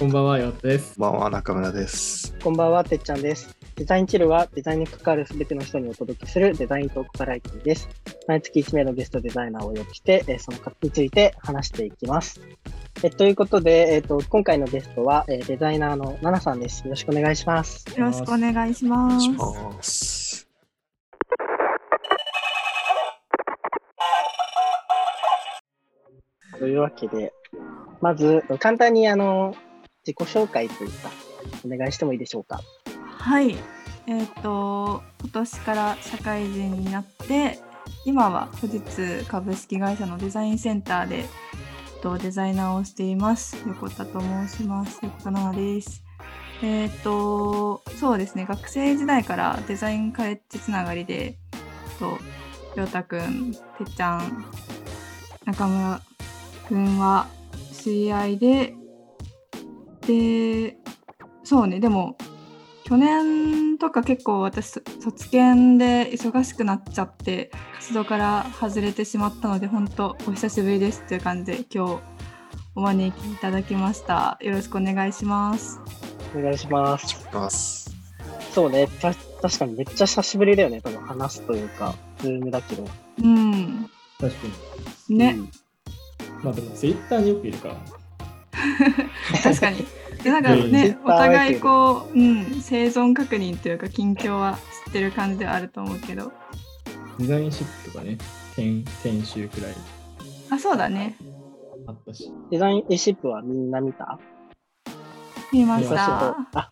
こんばんは、岩田です。こんばんは、中村です。こんばんは、てっちゃんです。デザインチルはデザインに関わるすべての人にお届けするデザイントークバラエティです。毎月1名のゲストデザイナーをお呼びして、えーその方について話していきます。えということで、えっと今回のゲストは、えーデザイナーのナナさんです。よろしくお願いします。よろしくお願いします。します。というわけで、まず簡単にあの自己紹介というか、お願いしてもいいでしょうか？はい。えっ、と今年から社会人になって、今は富士通株式会社のデザインセンターでとデザイナーをしています。横田と申します。横田奈々です。えっ、とそうですね。学生時代からデザインカレッジつながりで、とりょうたくん、てっちゃん、中村くんは知り合いで、で、そうね、でも、去年とか結構私、そ卒検で忙しくなっちゃって、活動から外れてしまったので、本当お久しぶりですっていう感じで、今日お招きいただきました。よろしくお願いします。お願いします。します。そうね、た確かにめっちゃ久しぶりだよね、多分話すというか、ズームだけど。うん。確かに。ね、うんまあでも、ツイッターによくいるから。確かに。でなんかうんね、お互いこう、うん、生存確認というか、近況は知ってる感じではあると思うけど。 Designship とかね、先先週くらいあ、そうだね。あったし。 Designship はみんな見た？見ました。あ、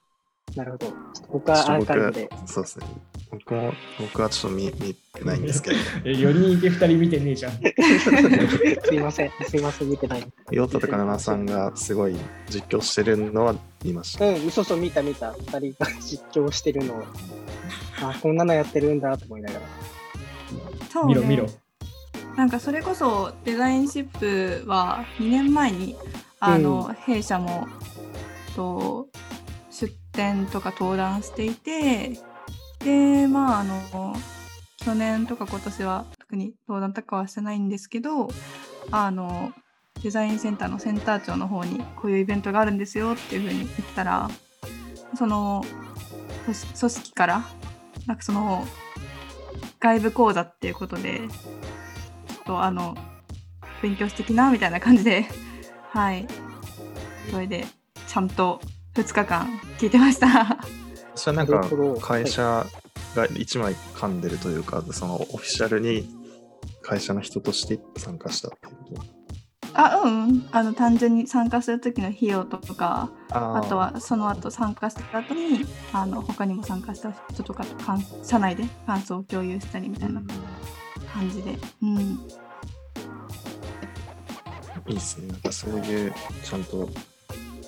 なるほど。ちょっと僕はアーカイブで。そうですね。僕も、僕はちょっと見見てないんですけど、え、4人いて2人見てねえじゃん。すいません、すいません、見てない。ヨタとかナナさんがすごい実況してるのは見ました。うん、そうそう、見た見た。二人が実況してるのを。あ、こんなのやってるんだと思いながら。そうね見ろ見ろ。なんかそれこそデザインシップは2年前にあの、弊社もと出展とか登壇していてでまああの去年とか今年は特に登壇とかはしてないんですけどあのデザインセンターのセンター長の方にこういうイベントがあるんですよっていうふうに言ったらその組織からなんかその外部講座っていうことでちょっとあの勉強してきなみたいな感じではい。それでちゃんと2日間聞いてました。なんか会社が一枚噛んでるというか、そのオフィシャルに会社の人として参加したっていうこあうんうん。あの単純に参加する時の費用とかと。ああとはその後参加した後にあの他にも参加した人とかと感社内で感想を共有したりみたいな感じで。うん。いいっすね。なんかそういう、ちゃんと、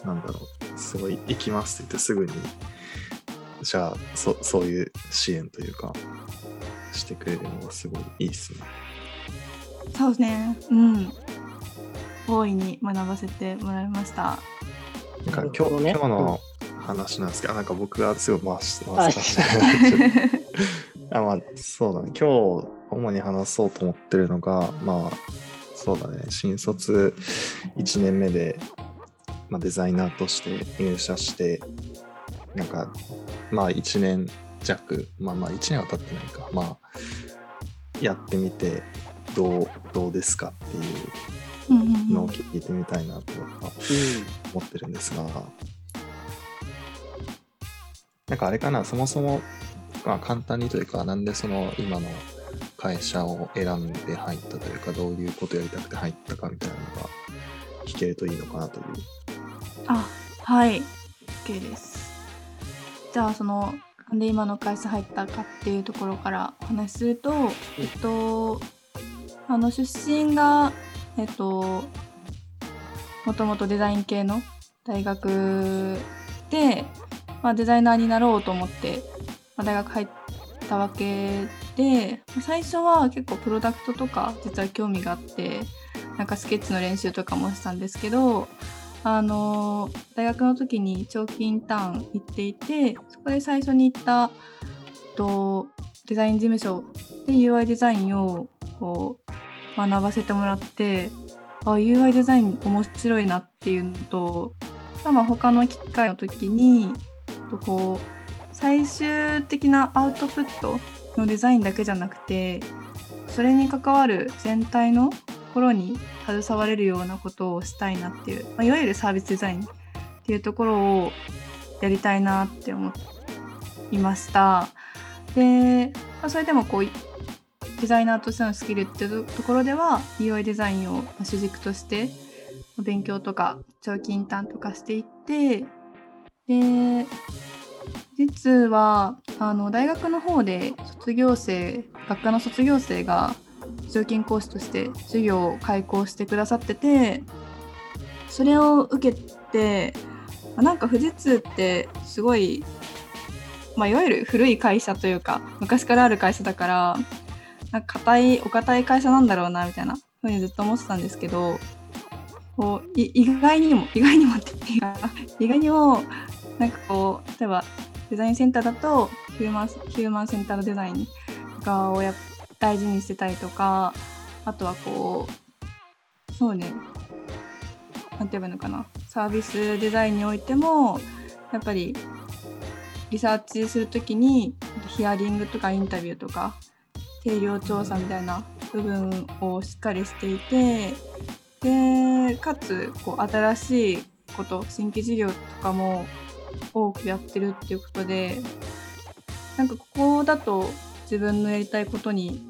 なんだろう、すごい、行きますって言ってすぐに、じゃあ、そそういう支援というか、してくれるのがすごいいいっすね。そうですね。うん。大いに学ばせてもらいました。なんか今日,、ね。今日の話なんですけど、なんか僕がすごい回して回してあ まあそうだね。今日主に話そうと思ってるのがまあそうだね。新卒1年目で、まあ、デザイナーとして入社してなんかまあ1年弱まあまあ1年は経ってないか。まあやってみてどうどうですかっていうのを聞いてみたいなとは思ってるんですが、なんかあれかな、そもそも、まあ、簡単にというか、なんでその今の会社を選んで入ったというか、どういうことやりたくて入ったかみたいなのが聞けるといいのかなという。あはい。OK ですじゃあそのなんで今の会社入ったかっていうところからお話しするとえっとあの出身がえっともともとデザイン系の大学で、まあ、デザイナーになろうと思って、まあ、大学入ったわけで最初は結構プロダクトとか実は興味があってなんかスケッチの練習とかもしたんですけどあの大学の時に長期インターン行っていてそこで最初に行ったとデザイン事務所で UI デザインをこう学ばせてもらってあ UI デザイン面白いなっていうのとまあ他の機会の時にとこう最終的なアウトプットのデザインだけじゃなくてそれに関わる全体のころに携われるようなことをしたいなっていう、まあ、いわゆるサービスデザインっていうところをやりたいなって思いました。で、まあ、それでもこうデザイナーとしてのスキルっていうところでは UI デザインを主軸として勉強とか長期インターンとかしていってで実はあの大学の方で卒業生学科の卒業生が常勤講師として授業を開講してくださっててそれを受けてなんか富士通ってすごい、まあ、いわゆる古い会社というか昔からある会社だからなんか硬いお堅い会社なんだろうなみたいなふうにずっと思ってたんですけどこう意外にも意外にもって言って意外にもなんかこう例えばデザインセンターだとヒューマンヒューマンセンターのデザインとかをやっ大事にしてたりとかあとはこうそうねなんて言えばいいのかな。サービスデザインにおいてもやっぱりリサーチするときにヒアリングとかインタビューとか定量調査みたいな部分をしっかりしていてでかつこう新しいこと新規事業とかも多くやってるっていうことでなんかここだと自分のやりたいことに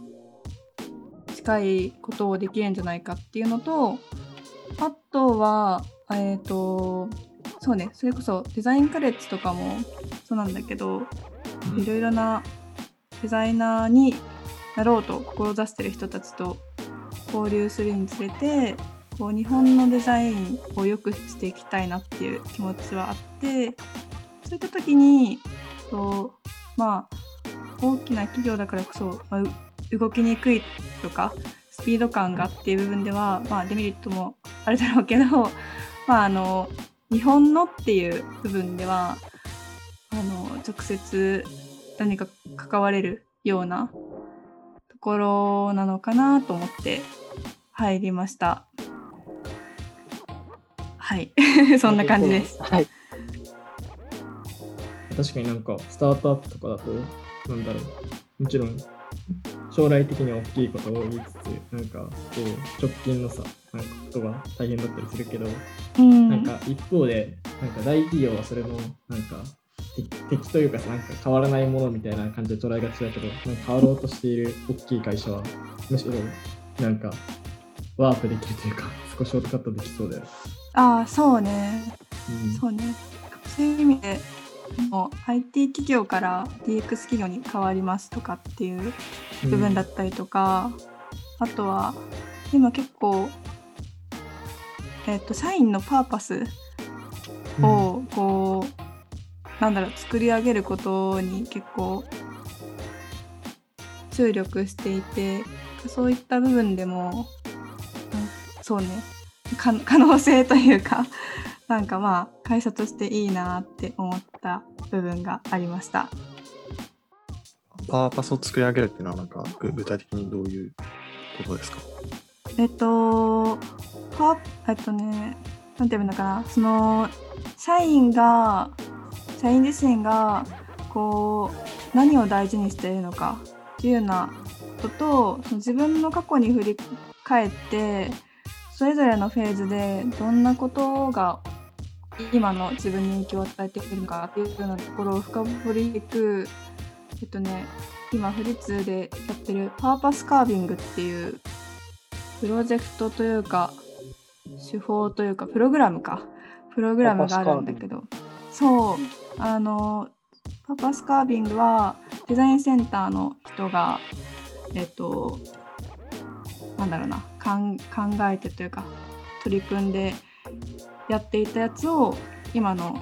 近いことをできるんじゃないかっていうのとあとはえっ、ー、とそうねそれこそデザインカレッジとかもそうなんだけどいろいろなデザイナーになろうと志してる人たちと交流するにつれてこう日本のデザインを良くしていきたいなっていう気持ちはあってそういった時にとまあ大きな企業だからこそ、まあ、動きにくいとかスピード感がっていう部分では、まあ、デメリットもあるだろうけど、まあ、あの日本のっていう部分ではあの直接何か関われるようなところなのかなと思って入りました。はい、そんな感じです。はい。確かになんかスタートアップとかだと、なんだろう、もちろん将来的には大きいことを言いつつ、なんかこう直近のさ、なんかことが大変だったりするけど、うん、なんか一方で、なんか大企業はそれのなんか敵敵というかさ、なんか変わらないものみたいな感じで捉えがちだけど、なんか変わろうとしている大きい会社は、むしろなんかワープできるというか、少しショートカットできそうだよ。ああそうね。うん。そうね。そういう意味でもう IT 企業から DX 企業に変わりますとかっていう部分だったりとか、あとは今結構えっ、と社員のパーパスうん。をこう、なんだろう作り上げることに結構注力していてそういった部分でも、うんそうねか 可能性というかなんかまあ会社としていいなって思った部分がありました。パワーパスを作り上げるっていうのは、なんか具具体的にどういうことですか？えっと、パえっとね、なんていうのかな、その、社員が、社員自身が、こう、何を大事にしているのかっていうようなことと、その自分の過去に振り返って、それぞれのフェーズでどんなことが今の自分に影響を与えてくるのかっていうようなところを深掘りしていく、えっとね、今、富士通でやってるパーパスカービングっていうプロジェクトというか手法というかプログラムか。プログラムがあるんだけど。そう。あのパーパスカービングはデザインセンターの人がえっとなんだろうな。考えてというか取り組んでやっていたやつを今の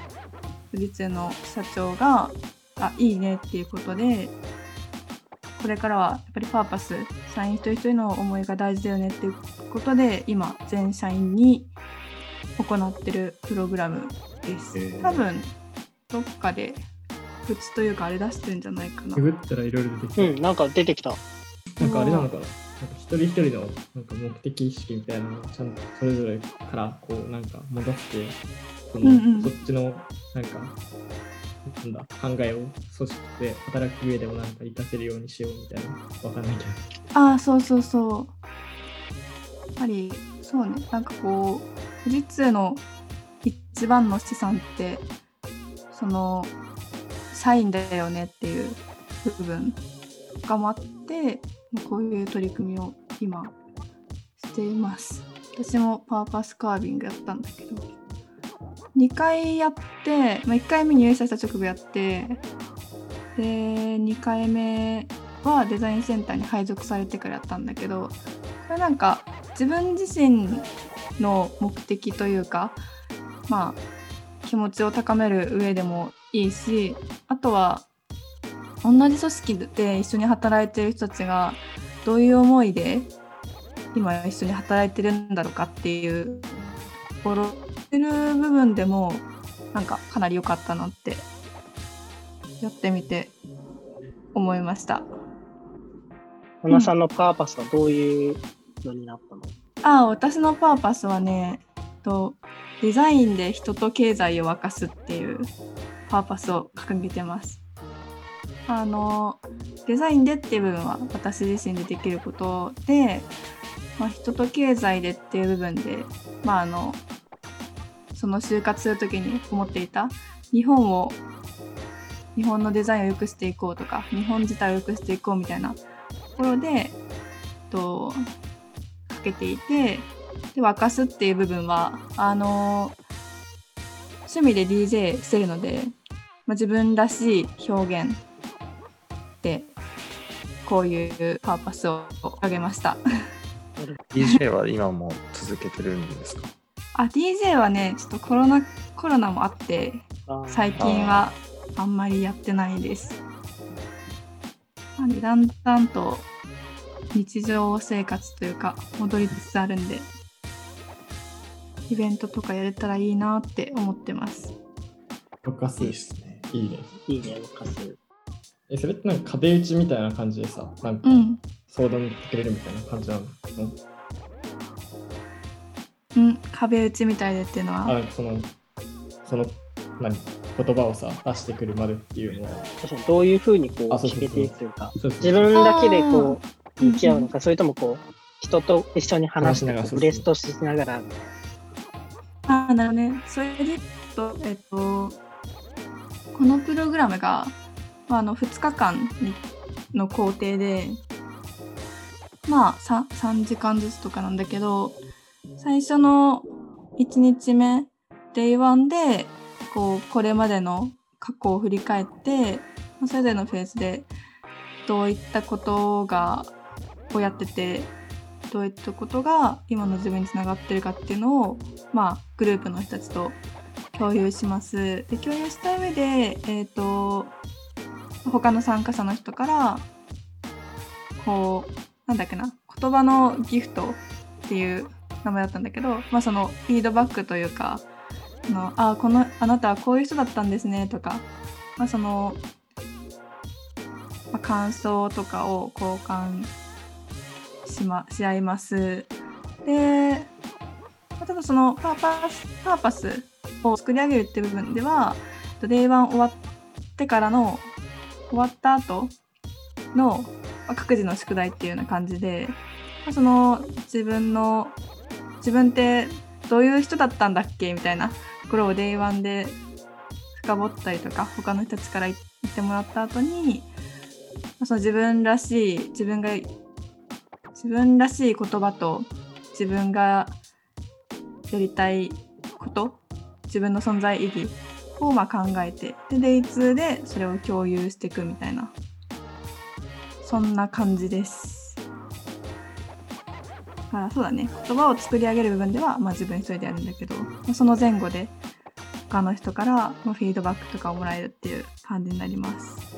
富士通の社長があいいねっていうことでこれからはやっぱりパーパス社員一人一人の思いが大事だよねっていうことで今全社員に行ってるプログラムです、多分どっかで口というかあれ出してるんじゃないかなググったらいろいろ出てきた。うん、なんか出てきた。なんかあれなのかななんか一人一人のなんか目的意識みたいなのをちゃんとそれぞれからこうなんか戻してその、うんうん。そっちのなんかなんだ考えを組織で働く上でもなんか活かせるようにしようみたいなわかんないけど。ああそうそうそう。やっぱりそうね。なんかこう富士通の一番の資産ってその社員だよねっていう部分とかもあってこういう取り組みを今しています。私もパーパスカービングやったんだけど。2回やって、まあ、1回目入社した直後やってで2回目はデザインセンターに配属されてからやったんだけどこれなんか自分自身の目的というかまあ気持ちを高める上でもいいしあとは同じ組織で一緒に働いてる人たちがどういう思いで今一緒に働いてるんだろうかっていうところてる部分でもなんかかなり良かったなってやってみて思いました。野田さんのパーパスはどういう？のになったの、ああ私のパーパスはねとデザインで人と経済を沸かすっていうパーパスを掲げてます。あのデザインでっていう部分は私自身でできることで、まあ、人と経済でっていう部分で、まあ、あのその就活する時に思っていた日本を日本のデザインを良くしていこうとか日本自体を良くしていこうみたいなところでとかけていてで沸かすっていう部分はあの趣味で DJ してるので、まあ、自分らしい表現でこういうパーパスをあげました。DJ は今も続けてるんですか？あ DJ はねちょっとコロナコロナもあって最近はあんまりやってないです。なんでだんだんと日常生活というか戻りつつあるんでイベントとかやれたらいいなって思ってます。とかすいいっすね。いいね。いいね、動かす。え、それってなんか壁打ちみたいな感じでさ、なんかうん。相談に来てくれるみたいな感じなの、うん、壁打ちみたいでっていうのあ、は？なんかその、その、何？言葉をさ、出してくるまでっていうのは、確かにどういうふうにこう決めていくというか、そうそう自分だけでこううん向き合うのか、それともこう人と一緒に話しながらブレストしながら。みたいなあなるほどね。それでと、えっと、このプログラムが、まあ、の2日間の工程で、まあ 3, 3時間ずつとかなんだけど、最初の1日目、Day1 で、こう、これまでの過去を振り返って、それぞれのフェーズでどういったことが、をやってて、どういったことが今の自分につながってるかっていうのをまあ、グループの人たちと共有します。で共有した上で、えー、と他の参加者の人からこうなんだっけな言葉のギフトっていう名前だったんだけど、まあ、そのフィードバックというかあのあこのあなたはこういう人だったんですねとか、まあ、その、まあ、感想とかを交換し,、ま、し合います。でまあただそのパーパスパーパスを作り上げるって部分では Day1 終わってからの終わった後のま各自の宿題っていうような感じで、まあその自分の自分ってどういう人だったんだっけ？みたいなところを Day1 で深掘ったりとか他の人たちから言ってもらった後に、まその自分らしい自分が自分らしい言葉と自分がやりたいこと自分の存在意義をまあ考えてでデイツーでそれを共有していくみたいな。そんな感じです。あそうだね。言葉を作り上げる部分では、まあ、自分一人でやるんだけどその前後で他の人からフィードバックとかをもらえるっていう感じになります。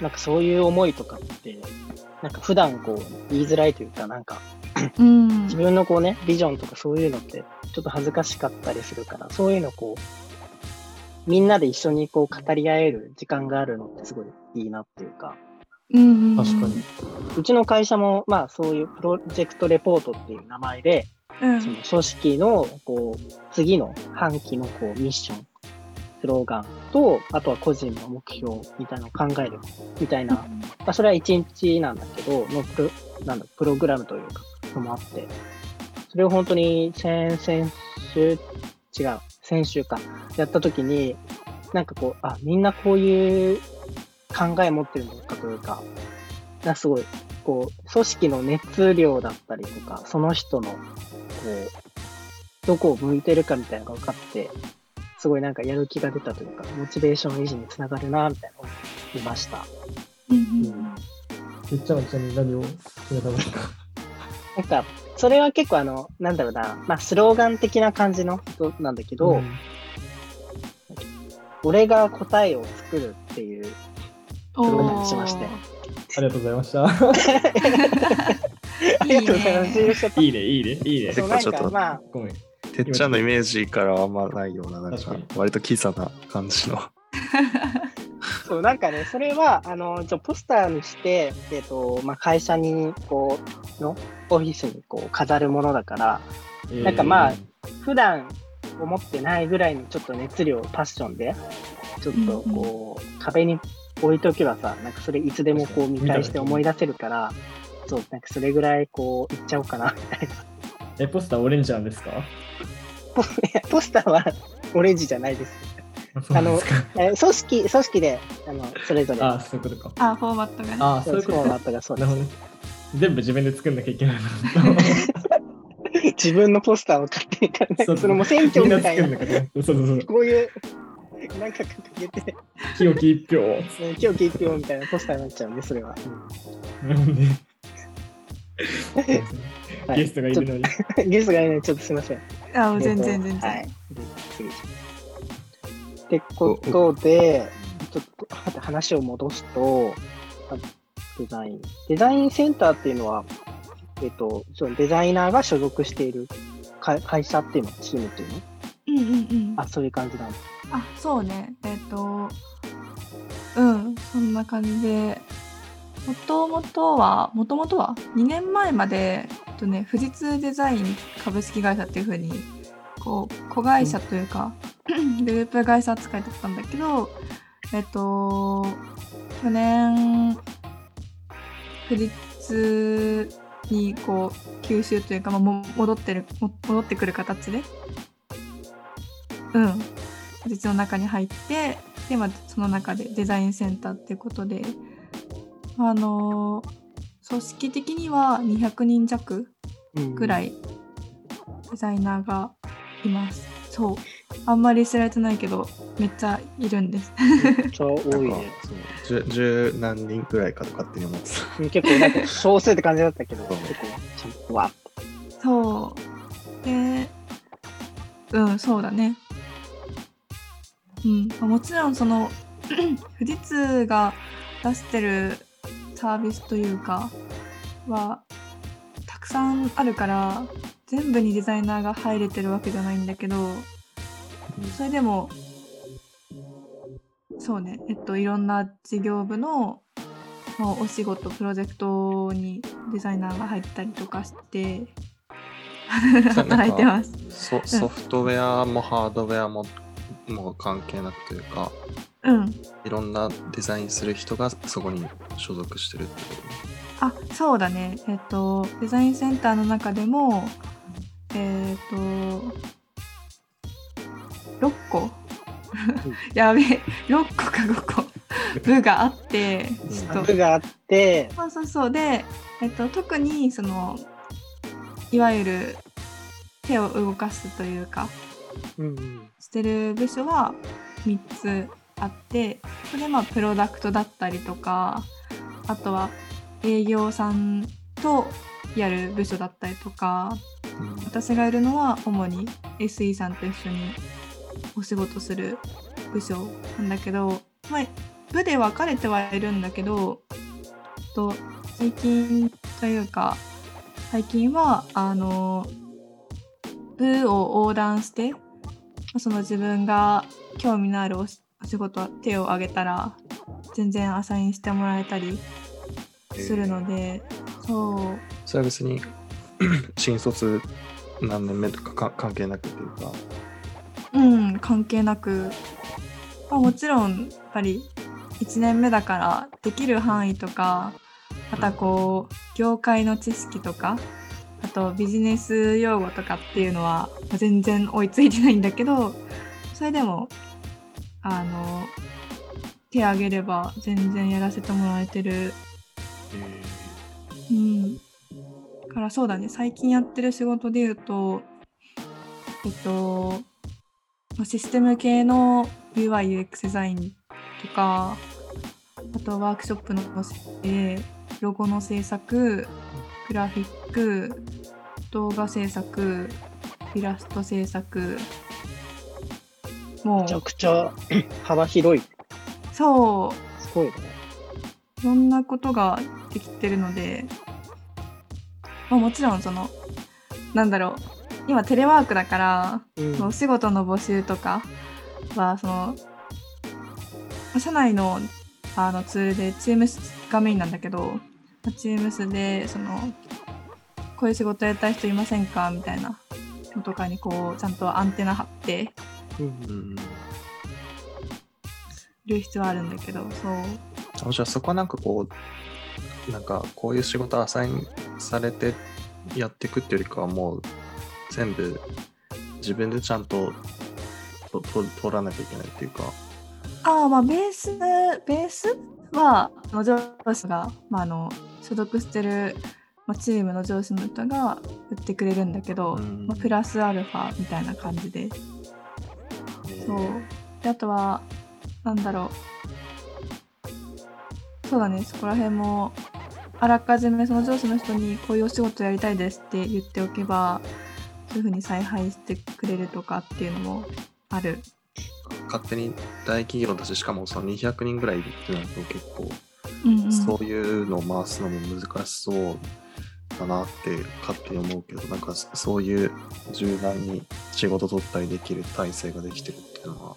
なんかそういう思いとかって、なんか普段こう言いづらいというか、なんかうん。自分のこうね、ビジョンとかそういうのってちょっと恥ずかしかったりするから、そういうのこう、みんなで一緒にこう語り合える時間があるのってすごいいいなっていうか、うんうん確かに。うちの会社もまあそういうプロジェクトレポートっていう名前で、うん。その組織のこう次の半期のこうミッション、スローガンと、あとは個人の目標みたいなのを考えるみたいな、まあ、それは1日なんだけど、のプロなんだプログラムというか、のもあって、それを本当に先々週、違う、先週か、やった時に、なんかこう、あ、みんなこういう考え持ってるのかというか、なんかすごい、こう、組織の熱量だったりとか、その人の、こう、どこを向いてるかみたいなのが分かって、すごいなんかやる気が出たというか、モチベーション維持につながるな、みたいなのを見ました。うんうっちゃめちゃに何を決めたんですかなんか、それは結構あの、なんだろうな、まあ、スローガン的な感じのことなんだけど、ん俺が答えを作るっていう、おプログラムしましてありがとうございました。ありがとうございます。いいねいいね、いいね、いいね。そうなんちょっとかまあ、ごめん。てっちゃんのイメージからはあんまないような、なんか割とキザな感じの。そう、なんかね、それは、あの、ちょポスターにして、えっ、と、まあ、会社に、こう、の、オフィスに、こう、飾るものだから、なんかまあ普段思ってないぐらいにちょっと熱量、パッションで、ちょっとこう、壁に置いとけばさ、なんかそれいつでもこう見返して思い出せるから、そう、なんかそれぐらいこう、いっちゃおうかな、みたいな。え、ポスターオレンジなんですか？ポスターはオレンジじゃないです。そうなんですかえー組織、組織で、あの、それぞれ、あ、そういうことか。あ、フォーマットがね。あ、そそうういうことか。フォーマットがそうですなるほどね。全部自分で作んなきゃいけないな。自分のポスターを勝手に考えて、それも選挙みたいななそうそうそう。こういう、なんか掲げて、清き一票。今日聞いてよみたいなポスターになっちゃうんで、それは。ゲストがいるのに。ゲストがいないのでちょっとすみません。あ、もう全然全然。はい。次ってことで、ちょっとは話を戻すと、あデザイン。デザインセンターっていうのは、えっと、そのデザイナーが所属している会会社っていうの、チームっていうの？うんうんうん。あ、そういう感じなんだ。あ、そうね。えっ、と、うん、そんな感じで、もともとは、もともとは？2年前まで、えっとね、富士通デザイン株式会社っていう風に、こう、子会社というか、グループ会社扱いだったんだけど、えっと、去年、富士通にこう吸収というか、まあ、も戻ってるも戻ってくる形でうん実の中に入ってで、まあ、その中でデザインセンターっていうことであの組織的には200人弱ぐらい。いデザイナーがいます。そうあんまり知られてないけどめっちゃいるんです。めっちゃ多なんかいね。そう十十何人くらいかと勝手に思ってた。うん結構なんか少数って感じだったけど、そう結構ちゃんとわっそう。で、うん、そうだね。うん、もちろんその 富士通が出してるサービスというかはたくさんあるから全部にデザイナーが入れてるわけじゃないんだけどそれでもそうねえっといろんな事業部のお仕事プロジェクトにデザイナーが入ったりとかして働いてます。ソソフトウェアもハードウェアももう関係なくというか、うん。いろんなデザインする人がそこに所属してるってこと？あ、そうだね。えっと、デザインセンターの中でも、えっと、6個？やべえ、6個か5個。部があって、ちょっと。部があって、そうそうそう。で、えっと、特にそのいわゆる手を動かすというかうんうん。してる部署は3つあってそれまあプロダクトだったりとかあとは営業さんとやる部署だったりとか私がいるのは主に SE さんと一緒にお仕事する部署なんだけど、まあ、部で分かれてはいるんだけどと最近というか最近はあの部を横断してまあその自分が興味のあるお仕事は手を挙げたら全然アサインしてもらえたりするので、そう。それは別に 新卒何年目とかか関係なくっていうか。うん、関係なく、まあ、もちろんやっぱり1年目だからできる範囲とかまたこう業界の知識とかあとビジネス用語とかっていうのはまあ全然追いついてないんだけどそれでもあの手挙げれば全然やらせてもらえてるうん。だからそうだね、最近やってる仕事で言うと、えっと、まあシステム系の UI、UX デザインとか、あとワークショップのえーロゴの制作、グラフィック、動画制作、イラスト制作、もめちゃう、くちゃ 幅広い。そう、すごいね。いろんなことができてるので、まあ、もちろんそのなんだろう。今テレワークだから、うん。そのお仕事の募集とかはそのまあ社内のあのツールで Teams がメインなんだけどまあ Teams でそのこういう仕事やりたい人いませんか？みたいなのとかにこうちゃんとアンテナ張って。る必要はあるんだけどそう。あじゃあそこはなんかこう、なんかこういう仕事アサインされてやっていくっていうよりかはもう全部自分でちゃんととと取らなきゃいけないっていうか。ああまあベースベースは上司が、まあ、あの所属してる、まあ、チームの上司の人が売ってくれるんだけど、うん。まあ、プラスアルファみたいな感じで。そう。であとはなんだろう。そうだねそこら辺もあらかじめその上司の人にこういうお仕事やりたいですって言っておけばそういうふうに采配してくれるとかっていうのもある勝手に大企業だししかもその200人ぐらいいるってなると結構うんうんそういうのを回すのも難しそうだなって勝手に思うけどなんかそそういう柔軟に仕事取ったりできる体制ができてるっていうのは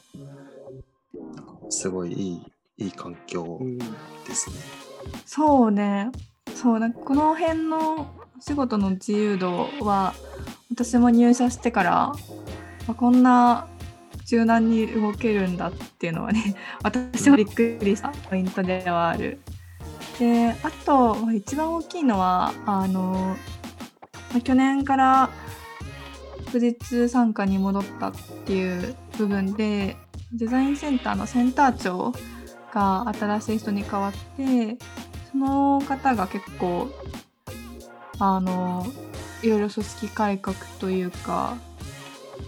すごいいいいい環境うんですね。そうね。そうなんかこの辺のお仕事の自由度は私も入社してから、まあこんな柔軟に動けるんだっていうのはね 私もびっくりしたポイントではある。であと一番大きいのはあの、去年から富士通参加に戻ったっていう部分でデザインセンターのセンター長が新しい人に変わってその方が結構あのいろいろ組織改革というか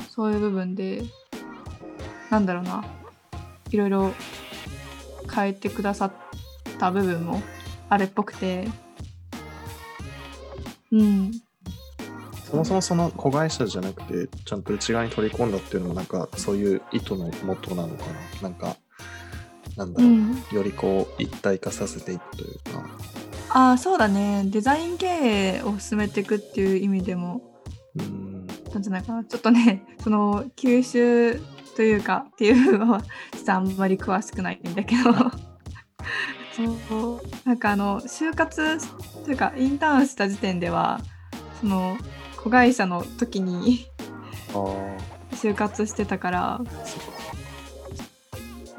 そういう部分でなんだろうないろいろ変えてくださった部分もあるっぽくて。うん。そもそもその子会社じゃなくてちゃんと内側に取り込んだっていうのもなんかそういう意図のもとなのかな。なんかなんだろう、うん。よりこう一体化させていくというか。ああそうだね。デザイン経営を進めていくっていう意味でも。うんなんじゃないかな。ちょっとね その吸収というかっていうのはちょっとあんまり詳しくないんだけど。そうなんかあの就活というかインターンした時点ではその子会社の時に就活してたから、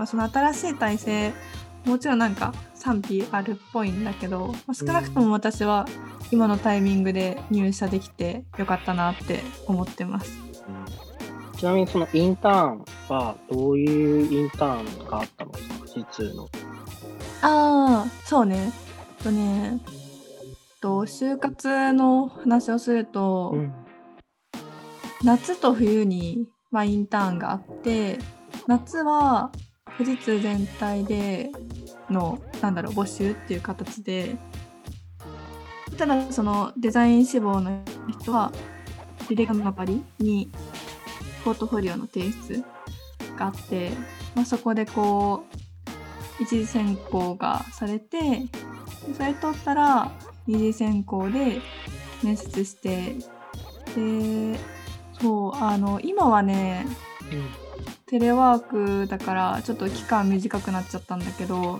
まあ、その新しい体制もちろんなんか賛否あるっぽいんだけど、まあ少なくとも私は今のタイミングで入社できてよかったなって思ってます。うんちなみにそのインターンはどういうインターンがあったの？富士通の。ああ、そうね。えっとね、と就活の話をすると、うん夏と冬に、まあ、インターンがあって、夏は富士通全体での、なんだろう、募集っていう形で、ただそのデザイン志望の人は、履歴のパリにポートフォリオの提出があって、まあ、そこでこう、一次選考がされてそれ取ったら二次選考で面接してでそうあの今はねテレワークだからちょっと期間短くなっちゃったんだけど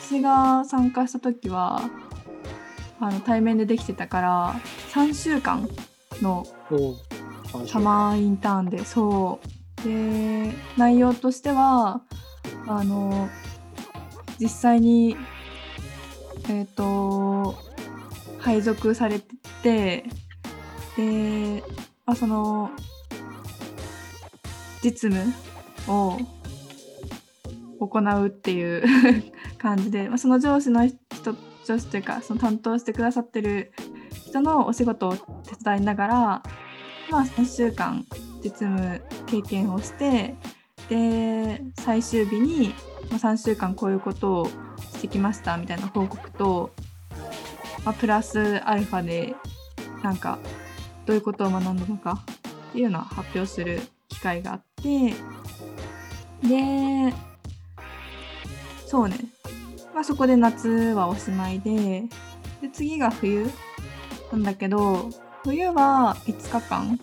私が参加した時はあの対面でできてたから3週間のうん。サマーインターンでそうで内容としてはあの実際にえっ、と配属されててで、まあ、その実務を行うっていう 感じで、まあ、その上司の人上司というかその担当してくださってる人のお仕事を手伝いながら、まあ、3週間実務経験をしてで最終日に、3週間こういうことをしてきましたみたいな報告と、まあ、プラスアルファでなんかどういうことを学んだのかっていうのを発表する機会があってでそうね、まあ、そこで夏はおしまいでで次が冬なんだけど冬は5日間。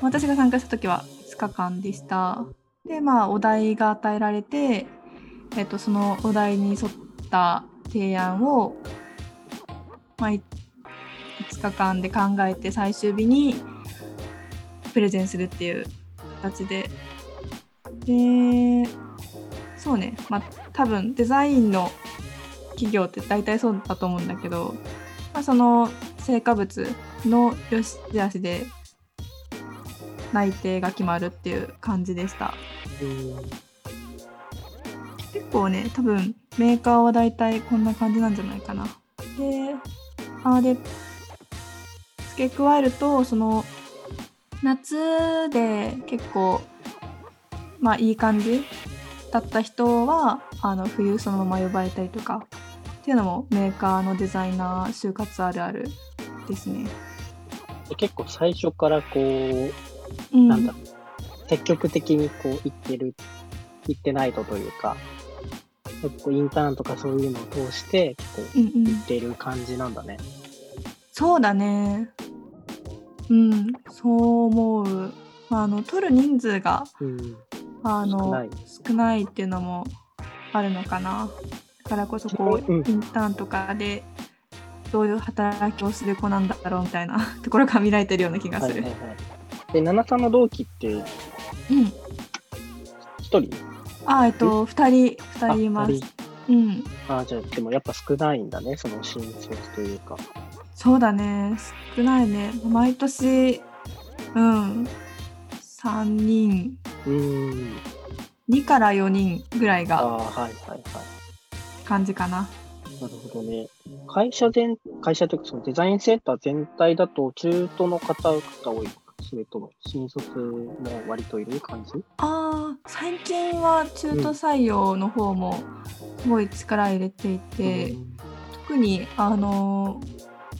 私が参加した時は5日間でした。でまあお題が与えられて、えっと、そのお題に沿った提案を、まあ、5日間で考えて最終日にプレゼンするっていう形で。でそうね。まあ多分デザインの企業って大体そうだと思うんだけど、まあ、その成果物の良し悪しで内定が決まるっていう感じでした。結構ね多分メーカーは大体こんな感じなんじゃないかな。であで付け加えるとその夏で結構まあいい感じだった人はあの冬そのまま呼ばれたりとかっていうのもメーカーのデザイナー就活あるあるですね。で結構最初からこう、うん、なんだろう、積極的にこう言ってる、言ってないとというか、結構インターンとかそういうのを通して結構うんうん言ってる感じなんだね。そうだね。うん、そう思う。まあ、あの取る人数がうん。あの少ないっていうのもあるのかな。だからこそこう、うんインターンとかでどういう働きをする子なんだろうみたいな ところが見られてるような気がする。はいはいはい。で、七さんの同期ってうん。一人？あ、えっと二人二人います。うん。あじゃあでもやっぱ少ないんだね、その新卒というか。そうだね。少ないね。毎年うん三人うーん。2から4人ぐらいがああ、はいはいはい。感じかな。なるほどね。会社全、会社というかそのデザインセンター全体だと中途の方が多いのかそれとも新卒も割といる感じ？ああ最近は中途採用の方もすごい力入れていて、特にあの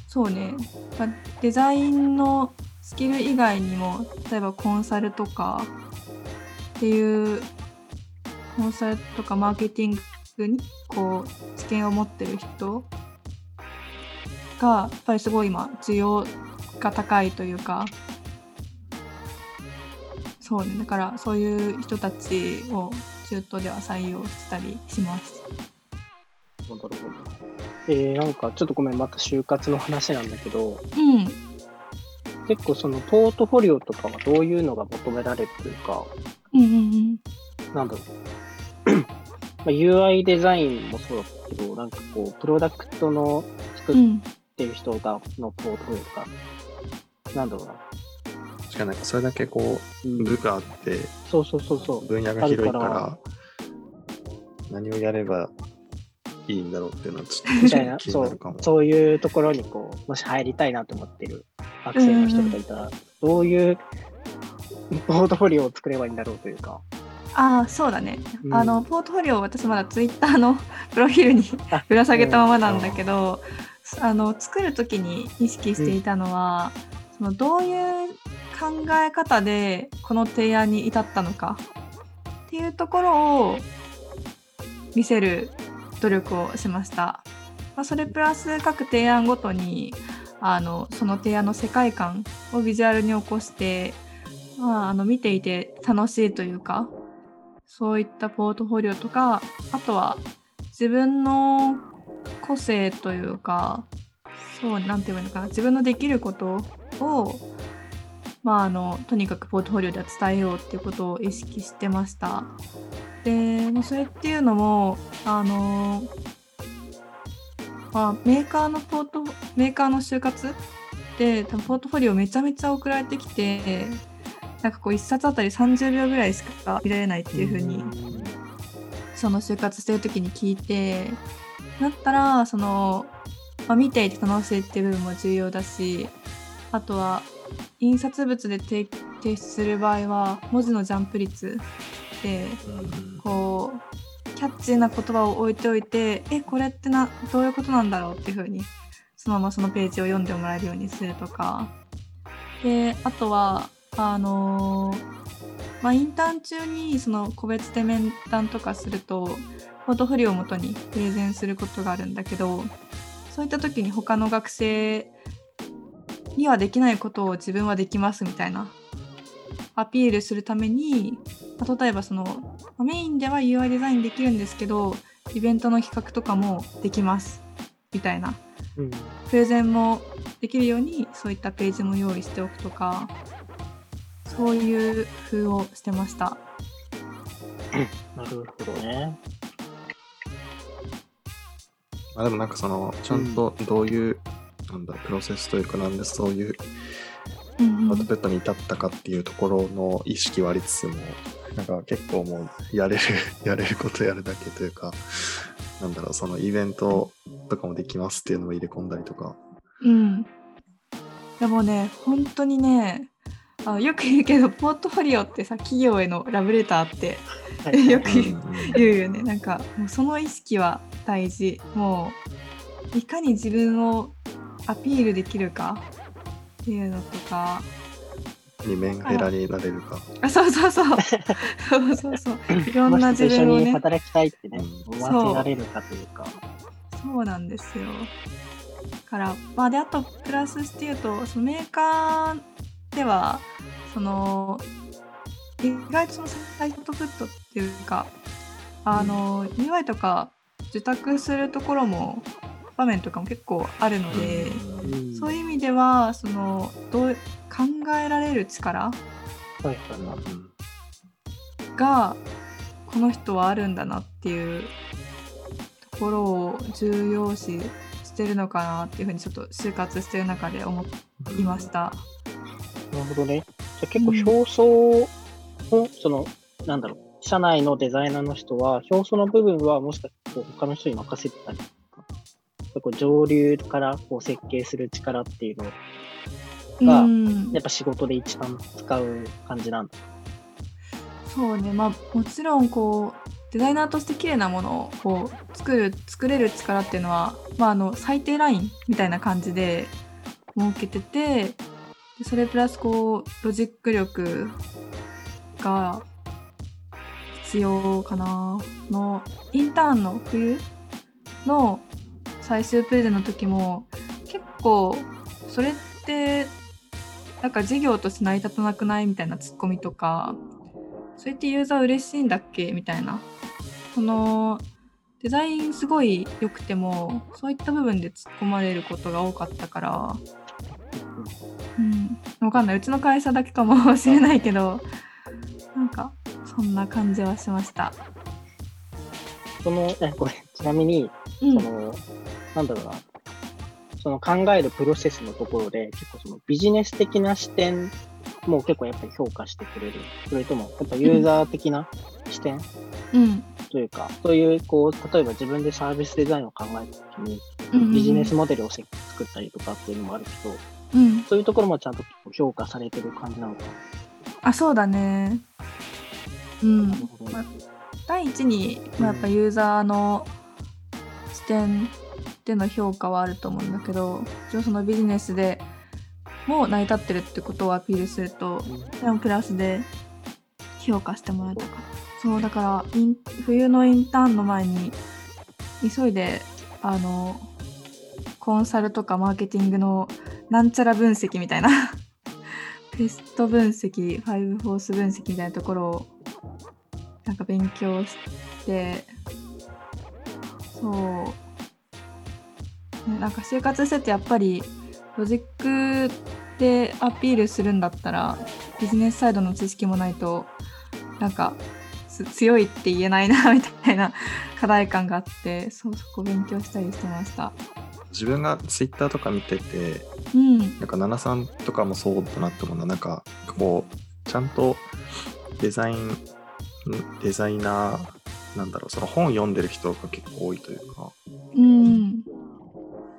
そうねデザインのスキル以外にも例えばコンサルとかっていうコンサルとかマーケティングにこう知見を持ってる人がやっぱりすごい今需要が高いというかそうねだからそういう人たちを中途では採用したりします。なるほど。えー、なんかちょっとごめん、また就活の話なんだけど、うん結構そのポートフォリオとかはどういうのが求められるというか、うんうんうんなんだろう。まあ UI デザインもそうだけど、なんかこう、プロダクトの作っうんてる人がのポートフォリオとか、なんだろうな。しかもなんかそれだけこううん部があってそうそうそうそう。分野が広いから何をやればいいんだろうっていうのはちょみたいな。っと気になるかも。そういうところにこう、もし入りたいなと思ってる学生の人とかいたら、どういうポートフォリオを作ればいいんだろうというか。ああそうだね、うん。あのポートフォリオ私まだツイッターの プロフィールにあ ぶら下げたままなんだけど、あの作る時に意識していたのは、そのどういう考え方でこの提案に至ったのかっていうところを見せる努力をしました。まあ、それプラス各提案ごとにあのその提案の世界観をビジュアルに起こして、まあ、あの見ていて楽しいというかそういったポートフォリオとかあとは自分の個性というかそうなんて言えばいいのかな自分のできることを、まあ、あのとにかくポートフォリオでは伝えようっていうことを意識してました。で、まあ、それっていうのもあの、まあ、メーカーのポートメーカーの就活で多分ポートフォリオめちゃめちゃ送られてきてなんかこう1冊あたり30秒ぐらいしか見られないっていう風にその就活してる時に聞いてだったらその、まあ、見ていて楽しいっていう部分も重要だしあとは印刷物で提出する場合は文字のジャンプ率でこうキャッチーな言葉を置いておいてえこれってなどういうことなんだろうっていう風にそのままそのページを読んでもらえるようにするとか。であとはあのまあ、インターン中にその個別で面談とかするとポートフリオをもとにプレゼンすることがあるんだけどそういった時に他の学生にはできないことを自分はできますみたいなアピールするために、まあ例えばそのまあメインでは UI デザインできるんですけどイベントの企画とかもできますみたいなうん。プレゼンもできるようにそういったページも用意しておくとかそういう風をしてました。なるほどね。まあ、でもなんかそのちゃんとどういう、なんだプロセスというかなんでそういううんうんアウトプットに至ったかっていうところの意識はありつつもなんか結構もうやれる やれることやるだけというかなんだろうそのイベントとかもできますっていうのを入れ込んだりとか。うん、でもね本当にねあよく言うけどポートフォリオってさ企業へのラブレターってはい よく言うよね。なんかもうその意識は大事。もういかに自分をアピールできるかっていうのとか。にメンヘラになれるか。あそうそうそう。そうそうそう。いろんな自分をね。に働きたいってね、う思わせられるかというか。そう。なんですよ。からまあであとプラスして言うとそのメーカーではその意外とそのサイトプットっていうかあの、UI とか受託するところも場面とかも結構あるので、うんそういう意味ではそのどう考えられる力がこの人はあるんだなっていうところを重要視してるのかなっていうふうにちょっと就活してる中で思いました。なるほどね。じゃあ結構表層の、その、なんだろう、社内のデザイナーの人は、表層の部分はもしかしてこう他の人に任せてたりとか、結構上流からこう設計する力っていうのを、がうん。やっぱ仕事で一番使う感じなんだ。そうね。まあもちろんこうデザイナーとして綺麗なものをこう作る作れる力っていうのは、まあ、あの最低ラインみたいな感じで設けててでそれプラスこうロジック力が必要かな。のインターンの冬の最終プレゼンの時も結構それってなんか事業として成り立たなくないみたいなツッコミとかそれってユーザー嬉しいんだっけ？みたいな。そのデザインすごい良くてもそういった部分で突っ込まれることが多かったから。うん。わかんない。うちの会社だけかも しれないけどなんかそんな感じはしました。その、え、ごめん、ちなみに、うん。その、なんだろうな、その考えるプロセスのところで、結構そのビジネス的な視点も結構やっぱり評価してくれる。それとも、やっぱユーザー的な視点？うん。というか、そういう、こう、例えば自分でサービスデザインを考えたときに、ビジネスモデルをせ作ったりとかっていうのもあるけど、うん。そういうところもちゃんと評価されてる感じなのかな？あそうだね。うん。第一に、まあ、やっぱユーザーの視点での評価はあると思うんだけど一応そのビジネスでもう成り立ってるってことをアピールするとでもプラスで評価してもらえたか。そうだから冬のインターンの前に急いであのコンサルとかマーケティングのなんちゃら分析みたいな テスト分析ファイブフォース分析みたいなところをなんか勉強してそう、ね、なんか就活しててやっぱりロジックでアピールするんだったらビジネスサイドの知識もないとなんかす強いって言えないなみたいな課題感があってそうそこ勉強したりしてました。自分がツイッターとか見ててうん。なんか奈々さんとかもそうだなって思うのはなんかこうちゃんとデザインデザイナーなんだろう。その本読んでる人が結構多いというか。うん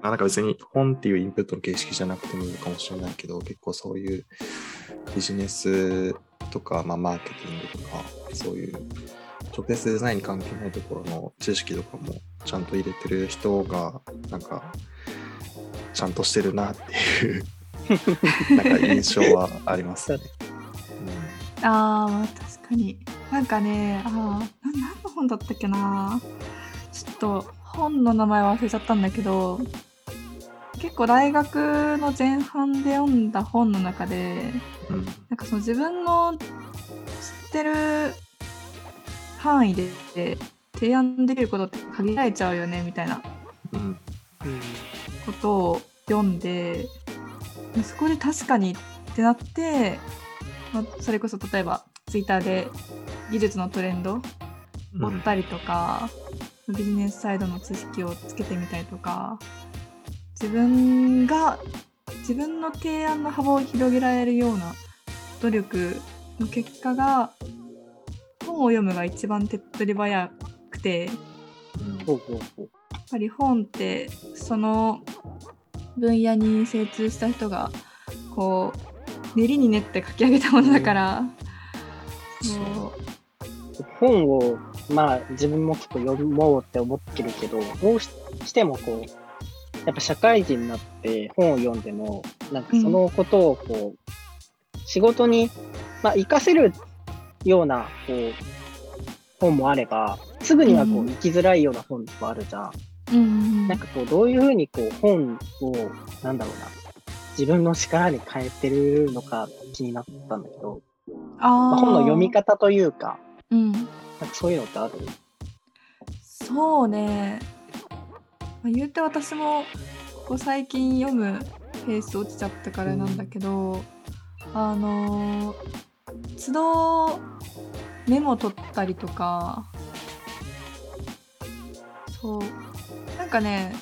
あなんか別に本っていうインプットの形式じゃなくてもいいのかもしれないけど結構そういうビジネスとか、まあ、マーケティングとかそういう直接デザインに関係ないところの知識とかもちゃんと入れてる人がなんかちゃんとしてるなっていう なんか印象はあります。ね。あーまあ確かに。なんかねあ何の本だったっけな。ちょっと本の名前忘れちゃったんだけど結構大学の前半で読んだ本の中でうん。うんなんかその自分の知ってる範囲で提案できることって限られちゃうよねみたいなことを読んでそこで確かにってなって、まあ、それこそ例えばツイッターで技術のトレンド追ったりとか、ビジネスサイドの知識をつけてみたりとか自分が自分の提案の幅を広げられるような努力の結果が本を読むが一番手っ取り早くてや。っぱり本ってその分野に精通した人がこう練りに練って書き上げたものだから、そう本を、まあ自分も結構読もうって思ってるけど、どうしてもこう、やっぱ社会人になって本を読んでも、なんかそのことをこう、仕事に、まあ活かせるような、こう、本もあれば、すぐにはこううん。生きづらいような本もあるじゃん。うんなんかこう、どういうふうにこう、本を、なんだろうな、自分の力に変えてるのか気になったんだけど、あ本の読み方というか、うん。なんかそういうのってある？そうね、まあ、言うて私もここ最近読むペース落ちちゃったからなんだけど、あのー都度メモ取ったりとかそうなんかね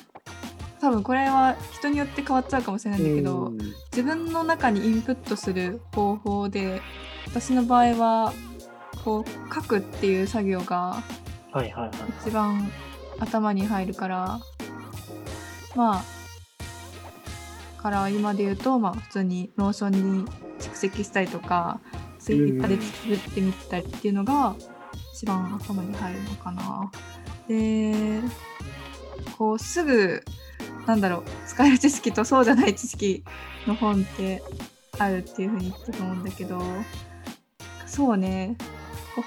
多分これは人によって変わっちゃうかもしれないんだけど、うん自分の中にインプットする方法で私の場合はこう書くっていう作業がはいはいはい。一番頭に入るからまあから今で言うと、まあ、普通に Notion に蓄積したりとかツイッターで作ってみたりっていうのが一番頭に入るのかな。でこうすぐなんだろう使える知識とそうじゃない知識の本ってあるっていうふうに言ったと思うんだけどそうね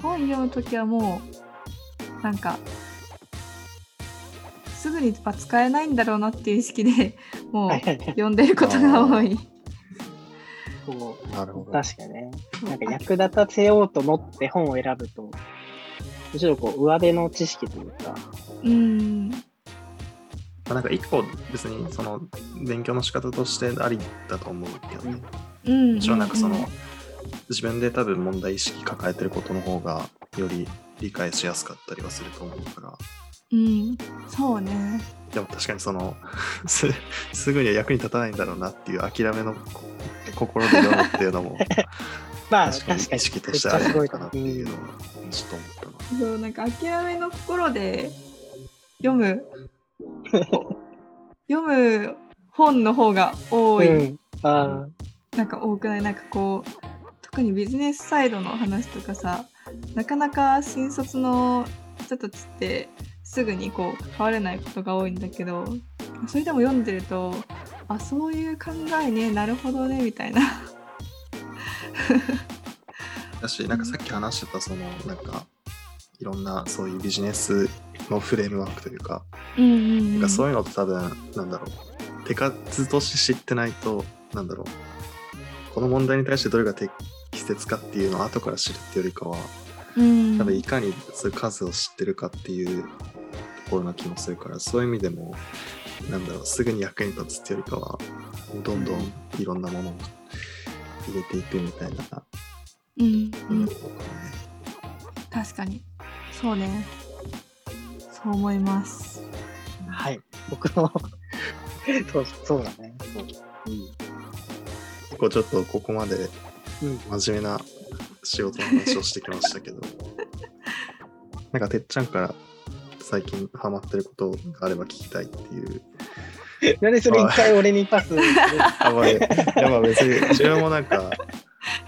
本読む時はもうなんかすぐには使えないんだろうなっていう意識で もう読んでることが多い。こうなるほど。確かにね。なんか役立たせようと思って本を選ぶと、むしろこう上辺の知識というか、うんまあなんか一個別にその勉強の仕方としてありだと思うけどね。うんもちろんなんかその自分で多分問題意識抱えてることの方がより理解しやすかったりはすると思うから。うんそうねでも確かにその すすぐには役に立たないんだろうなっていう諦めのこ心で読むっていうのも まあ確かに。意識としてあるのかなっていうのはちょっと思ったな。そうなんか諦めの心で読む 読む本の方が多い、うん。あなんか多くない？なんかこう特にビジネスサイドの話とかさなかなか新卒の人たちってすぐにこう関われないことが多いんだけどそれでも読んでるとあそういう考えねなるほどねみたいな。だし、なんかさっき話してたそのなんかいろんなそういうビジネスのフレームワークというか、うんうん、なんかそういうのって多分なんだろう。手数として知ってないとなんだろう。この問題に対してどれが適切かっていうのを後から知るっていうよりかはうん、多分いかにそういう数を知ってるかっていうところな気もするからそういう意味でもなんだろうすぐに役に立つっていうよりかはどんどんいろんなものを入れていくみたいなうん、うん。確かに。そうね。そう思います。はい。僕もそう、そうだね。そう。結構ちょっとここまで。真面目な仕事の話をしてきましたけど、なんかてっちゃんから最近ハマってることがあれば聞きたいっていう。なんでそれ一回俺にパスあ、まあ、いやまあ別に自分もなんか、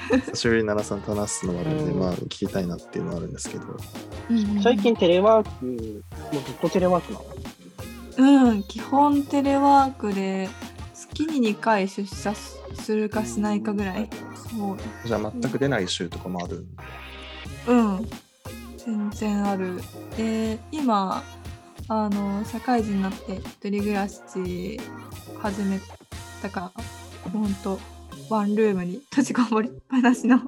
久しぶりに奈良さんと話すのもあるんで、うん。まあ聞きたいなっていうのはあるんですけど、最近テレワーク、もうずっとテレワークなの？うん、基本テレワークで月に2回出社すするかしないかぐらい。じゃあ全く出ない週とかもあるうん。全然ある。で、今、あの、社会人になって一人暮らし始めたから、ほんと、ワンルームに閉じこもりっぱなしの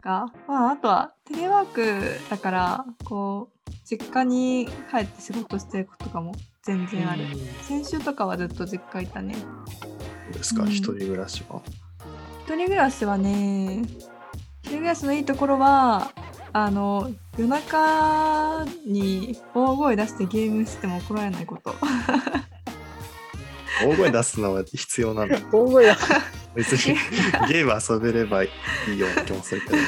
が、まあ、あとはテレワークだから、こう、実家に帰って仕事してることとかも全然ある。先週とかはずっと実家いたね。ですか、うん一人暮らしは？一人暮らしはね一人暮らしのいいところはあの夜中に大声出してゲームしても怒られないこと。大声出すのは必要なんだ。大声が別にゲーム遊べればいいような気もするけど。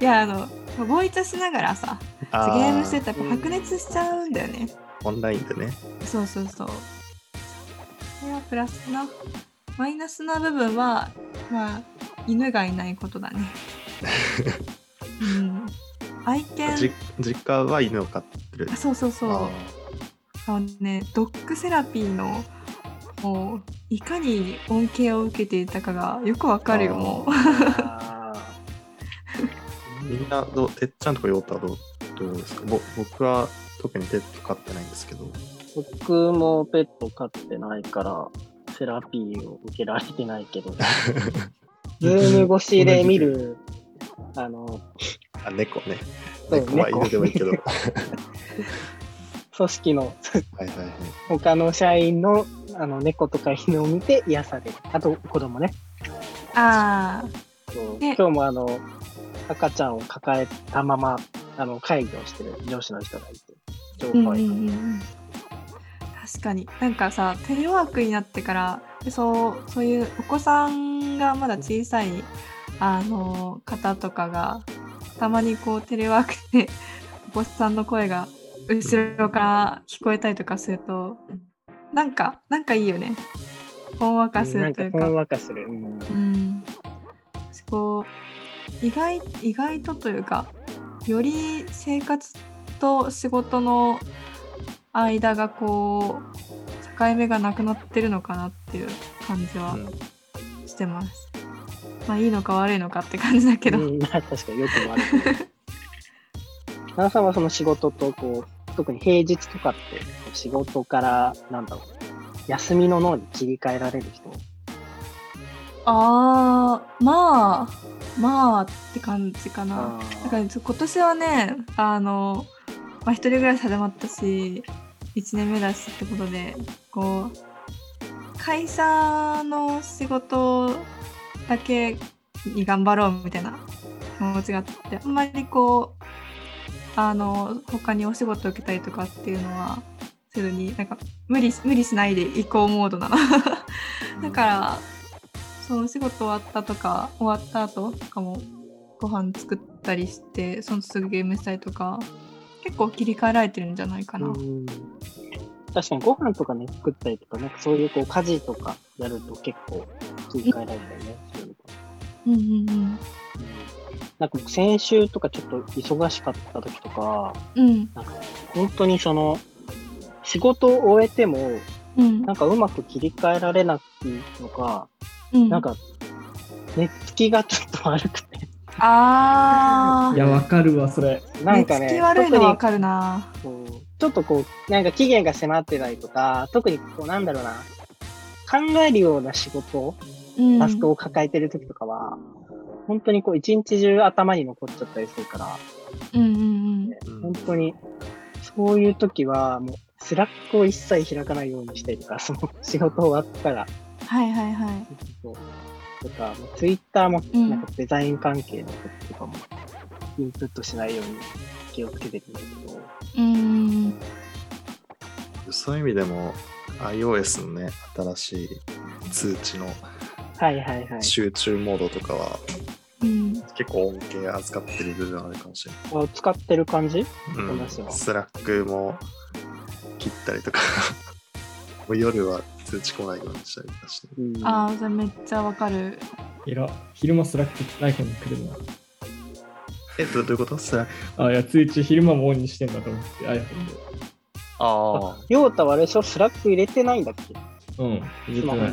いやあのボイチャしながらさゲあー。ムしてたらやっぱ白熱しちゃうんだよね。オンラインでね。そうそうそう。それはプラスなマイナスな部分はまあ犬がいないことだね。うん。愛犬。じ実家は犬を飼ってる。あそうそうそう。ああのね、ドッグセラピーのもういかに恩恵を受けていたかがよくわかるよもう。みんなどう、てっちゃんとかヨータはどうどうですか？ぼ僕は特にペット飼ってないんですけど。ー僕もペット飼ってないから、セラピーを受けられてないけど、ズーム越しで見る、あの、あ、猫ね。そう猫は犬でもいいけど。はい 組織のはいはい。他の社員のあの猫とか犬を見て癒される。あと子供ね。あそうね今日もあの、赤ちゃんを抱えたまま、あの、会議をしてる上司の人がいて、超可愛い。うんうん。確かに。なんかさテレワークになってからでそうそういうお子さんがまだ小さいあの方とかがたまにこうテレワークでお子さんの声が後ろから聞こえたりとかするとなんかなんかいいよね。ほんわかするというか。んわかする。うん。うん、私こう意外意外とというかより生活と仕事の間がこう境目がなくなってるのかなっていう感じはうんしてます。まあいいのか悪いのかって感じだけど、うん、まあ確かによくもあると思う。奈良さんはその仕事とこう、特に平日とかって仕事から、なんだろう、休みの脳に切り替えられる人？あーまあまあって感じかな。あだから今年はねあの、まあ、一人暮らし始まったし1年目だしってことでこう会社の仕事だけに頑張ろうみたいな気持ちがあってあんまりこうあの他にお仕事受けたりとかっていうのはせずになんか無理無理しないで移行モードなの。だからそのお仕事終わったとか終わった後とかもご飯作ったりしてそのすぐゲームしたりとか結構切り替えられてるんじゃないかな。うん確かにご飯とかね、作ったりとか、なんかそういうこう家事とかやると結構切り替えられたよね。そうんうんうんうんなんか僕先週とかちょっと忙しかった時とか、うんなんか本当にその、仕事を終えても、うんなんかうまく切り替えられなくてのか、うんなんか、寝つきがちょっと悪くて。あいや、わかるわ、それ。ーなんかね、寝つき悪い特にのわかるな。こうちょっとこう、なんか期限が迫ってたりとか、特にこう、なんだろうな、考えるような仕事、うん。タスクを抱えてる時とかは、本当にこう、一日中頭に残っちゃったりするから、うんうんうん。うん本当に、そういう時は、もう、 Slack を一切開かないようにしたりとか、その仕事終わったら、はいはいはい。とか、ツイッターもうんなんかデザイン関係のこととかもインプットしないように気をつけてるんだけど、うん。そういう意味でも iOS のね、新しい通知の。集中モードとかはうん。結構恩恵預かってる部分あるかもしれない。あ使ってる感じ？うんスラックも切ったりとか もう夜は通知来ないようにしたりとかしてうんああ、それめっちゃわかる。いや、昼間 Slack iPhone に来るな。えどどういうこと？ Slack あ、いや、通知昼間もオンにしてんだと思って iPhone で。あヨータはあれでしょ？ Slack 入れてないんだっけ？うん、入れてない。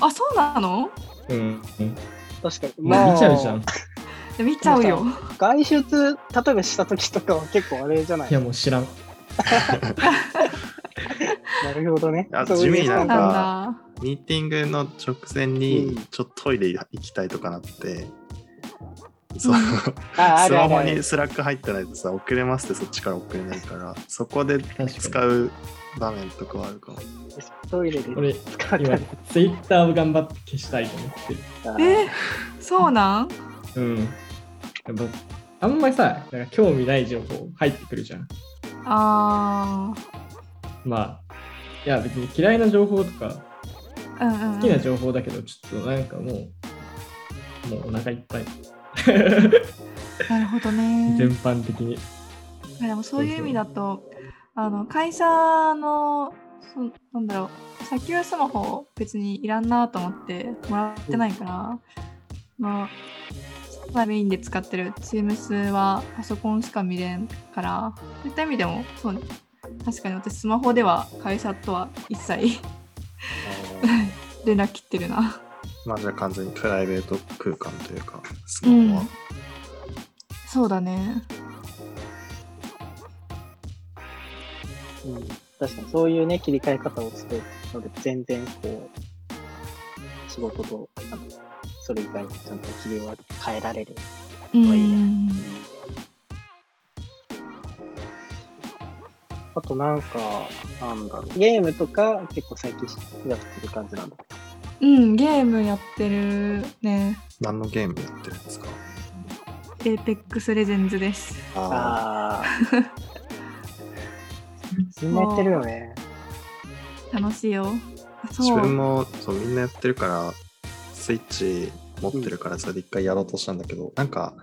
あ、そうなの？うん、うん。確かに。まあ、見ちゃうじゃん。い 見ちゃうよ。外出、例えばした時とかは結構あれじゃないや、もう知らん。なるほどね。あ地味になんか。ミーティングの直前うにんちょっとトイレ行きたいとかなって、そううんあ、あスマホにスラック入ってないとさ遅れますってそっちから送れないからそこで。使う場面とかはあるかもトイレで俺、使った今り。、Twitter を頑張って消したいと思ってる。えそうなん？うん。やっぱ、あんまりさ、なんか興味ない情報入ってくるじゃん。あまあ、いや、別に嫌いな情報とか、あ。うんうんうん。好きな情報だけど、ちょっとなんかもう、もうお腹いっぱい。なるほどね。全般的に。でもそういう意味だと、あの会社のそなんだろう砂丘スマホ別にいらんなと思ってもらってないから、まあまあメインで使ってる Teams はパソコンしか見れんからそういった意味でもそう確かに私スマホでは会社とは一切連絡切ってるな。まあじゃあ完全にプライベート空間というかスうんマホは、そうだね。うん、確かにそういうね、切り替え方をするので、全然こう、仕事と、あのそれ以外にちゃんと切り分変えられる。うんはいあとなんか、なんだろう、ゲームとか結構最近やってる感じなんだ。うん、ゲームやってるね。何のゲームやってるんですか？Apex Legends です。あああ。みんなやってるよね。楽しいよ。自そう。分もそうみんなやってるからスイッチ持ってるからそれで一回やろうとしたんだけど、なんか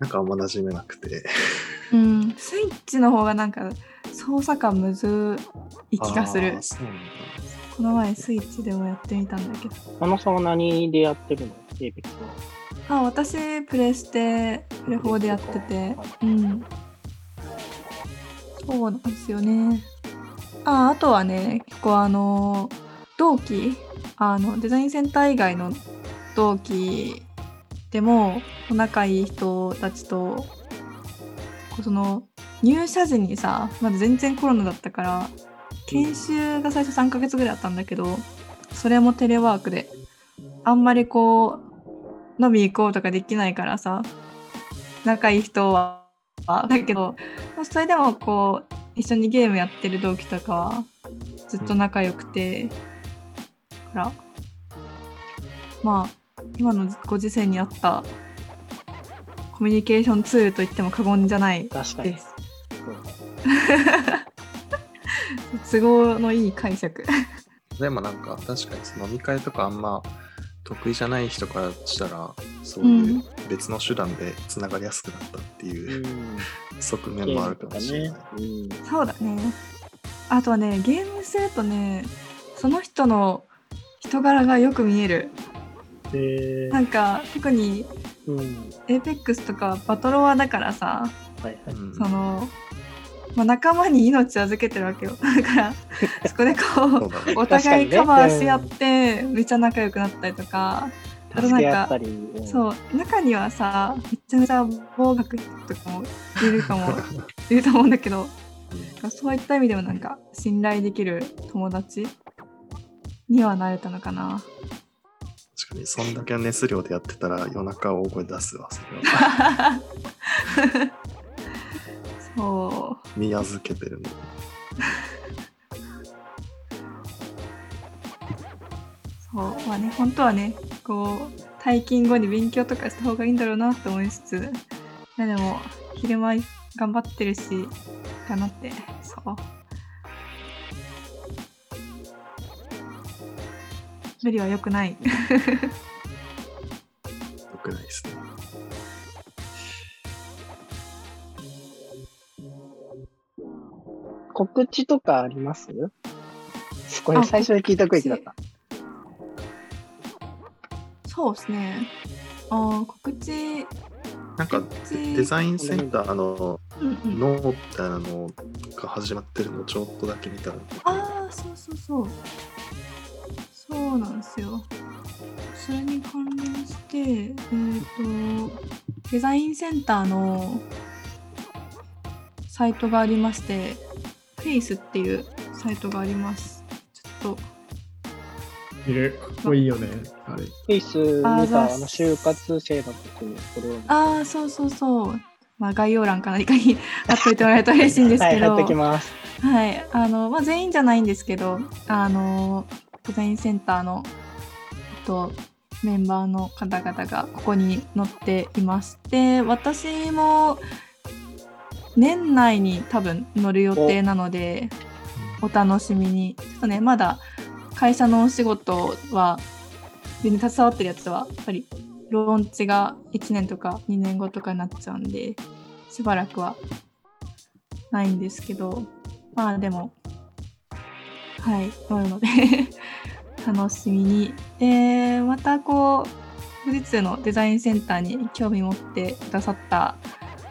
なんかあんま馴染めなくてうん、スイッチの方がなんか操作感むずい気がするあー。そうなんだこの前スイッチでもやってみたんだけど。あのさんは何でやってるの？ Apexは。あ、私プレステ、プレ4でやってて。うん。そうなんですよね。あ、あとはね、結構あの、同期、あの、デザインセンター以外の同期でも、仲いい人たちと、その、入社時にさ、まだ全然コロナだったから、研修が最初3ヶ月ぐらいあったんだけど、それもテレワークで、あんまりこう、飲み行こうとかできないからさ、仲いい人は、だけど、それでもこう、一緒にゲームやってる同期とかは、ずっと仲良くて、だから、まあ、今のご時世に合ったコミュニケーションツールと言っても過言じゃない確かにで。す。そ う都合のいい解釈。でもなんか確かにその飲み会とかあんま得意じゃない人からしたらそういう別の手段でつながりやすくなったっていううん。側面もあるかもしれない。うん。そうだね。あとはね、ゲームするとね、その人の人柄がよく見える。へなんか、特にうん。APEX とかバトロワだからさ、はいはい。うんその、まあ、仲間に命を預けてるわけよ。だから、そこでこう、ね。お互いカバーし合って、めっちゃ仲良くなったりとか、あと助なんかけ合った、り。うんそう、中にはさ、めちゃめちゃ暴学とかもいるかも、いると思うんだけど、そういった意味でもなんか、信頼できる友達にはなれたのかな。確かに。そんだけの熱量でやってたら夜中大声出すわそれは。そう。見預けてるの。そこう。まあね本当はねこう退勤後に勉強とかした方がいいんだろうなと思いつつでも昼間頑張ってるしかなってそう無理は良くない。よくないですね。告知とかあります？これ最初に聞いたクイズだった。そうですね。あー告知。なんかデデザインセンターのノーみたいなのが始まってるのをちょっとだけ見たらああそうそうそうそうなんですよそれに関連してえっ、とデザインセンターのサイトがありましてフェイスっていうサイトがありますちょっといる。かっこいいよね。あれ。フェイス見たあの就活生の時にこれを。ああそうそうそうまあ概要欄か何かに 貼っといてもらえると嬉しいんですはい、けど、貼ってきます。はい、あの、まあ、全員じゃないんですけど、あの、デザインセンターの、えっと、メンバーの方々がここに載っていまして、私も年内に多分乗る予定なので、お楽しみに。ちょっとね、まだ会社のお仕事は、全然携わってるやつは、やっぱりローンチが1年とか2年後とかになっちゃうんで、しばらくはないんですけど、まあでも、はい、乗るので 楽しみに。で、またこう、富士通のデザインセンターに興味持ってくださった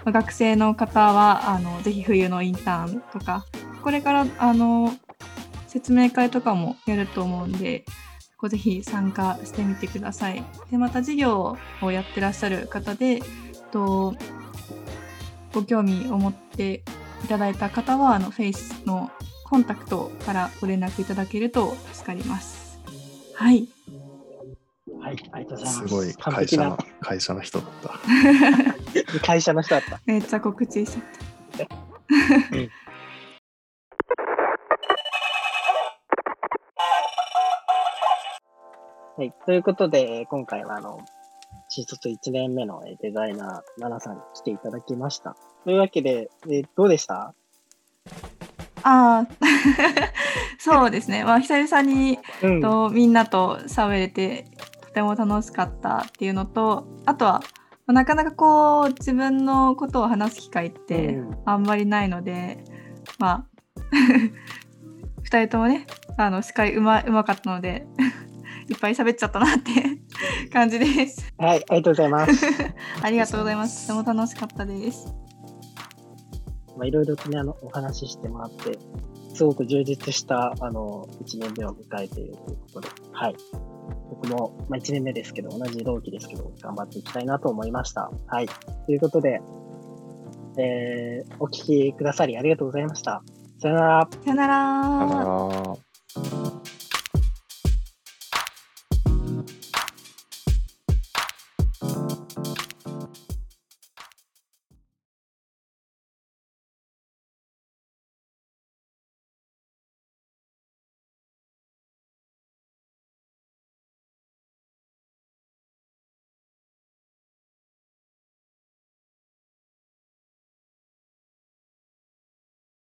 学生の方は、あの、ぜひ冬のインターンとか、これから、あの、説明会とかもやると思うんで、ここぜひ参加してみてください。で、また授業をやってらっしゃる方で、と、ご興味を持っていただいた方は、あの、フェイスのコンタクトからご連絡いただけると助かります。はい。はい、ありがとうございますす。ごい会社の会社の人だった。会社の人だった。めっちゃ告知しちゃった。はい、ということで、えー今回はあの、新卒1年目のえーデザイナー、奈々さんに来ていただきました。というわけで、えーどうでした？ああ、そうですね。まあ、久々に、うん。とみんなと喋れて、とても楽しかったっていうのと、あとは、まあなかなかこう、自分のことを話す機会ってうんあんまりないので、まあ、二人ともね、あの、司会うまうまかったので、いっぱい喋っちゃったなって感じです。はい、ありがとうございます。ありがとうございます。とても楽しかったです。まあ、いろいろとね、あの、お話ししてもらって、すごく充実した、あの、1年目を迎えているということで、はい。僕も、まあ、1年目ですけど、同じ同期ですけど、頑張っていきたいなと思いました。はい。ということで、えー、お聞きくださりありがとうございました。さよなら。さよならあらー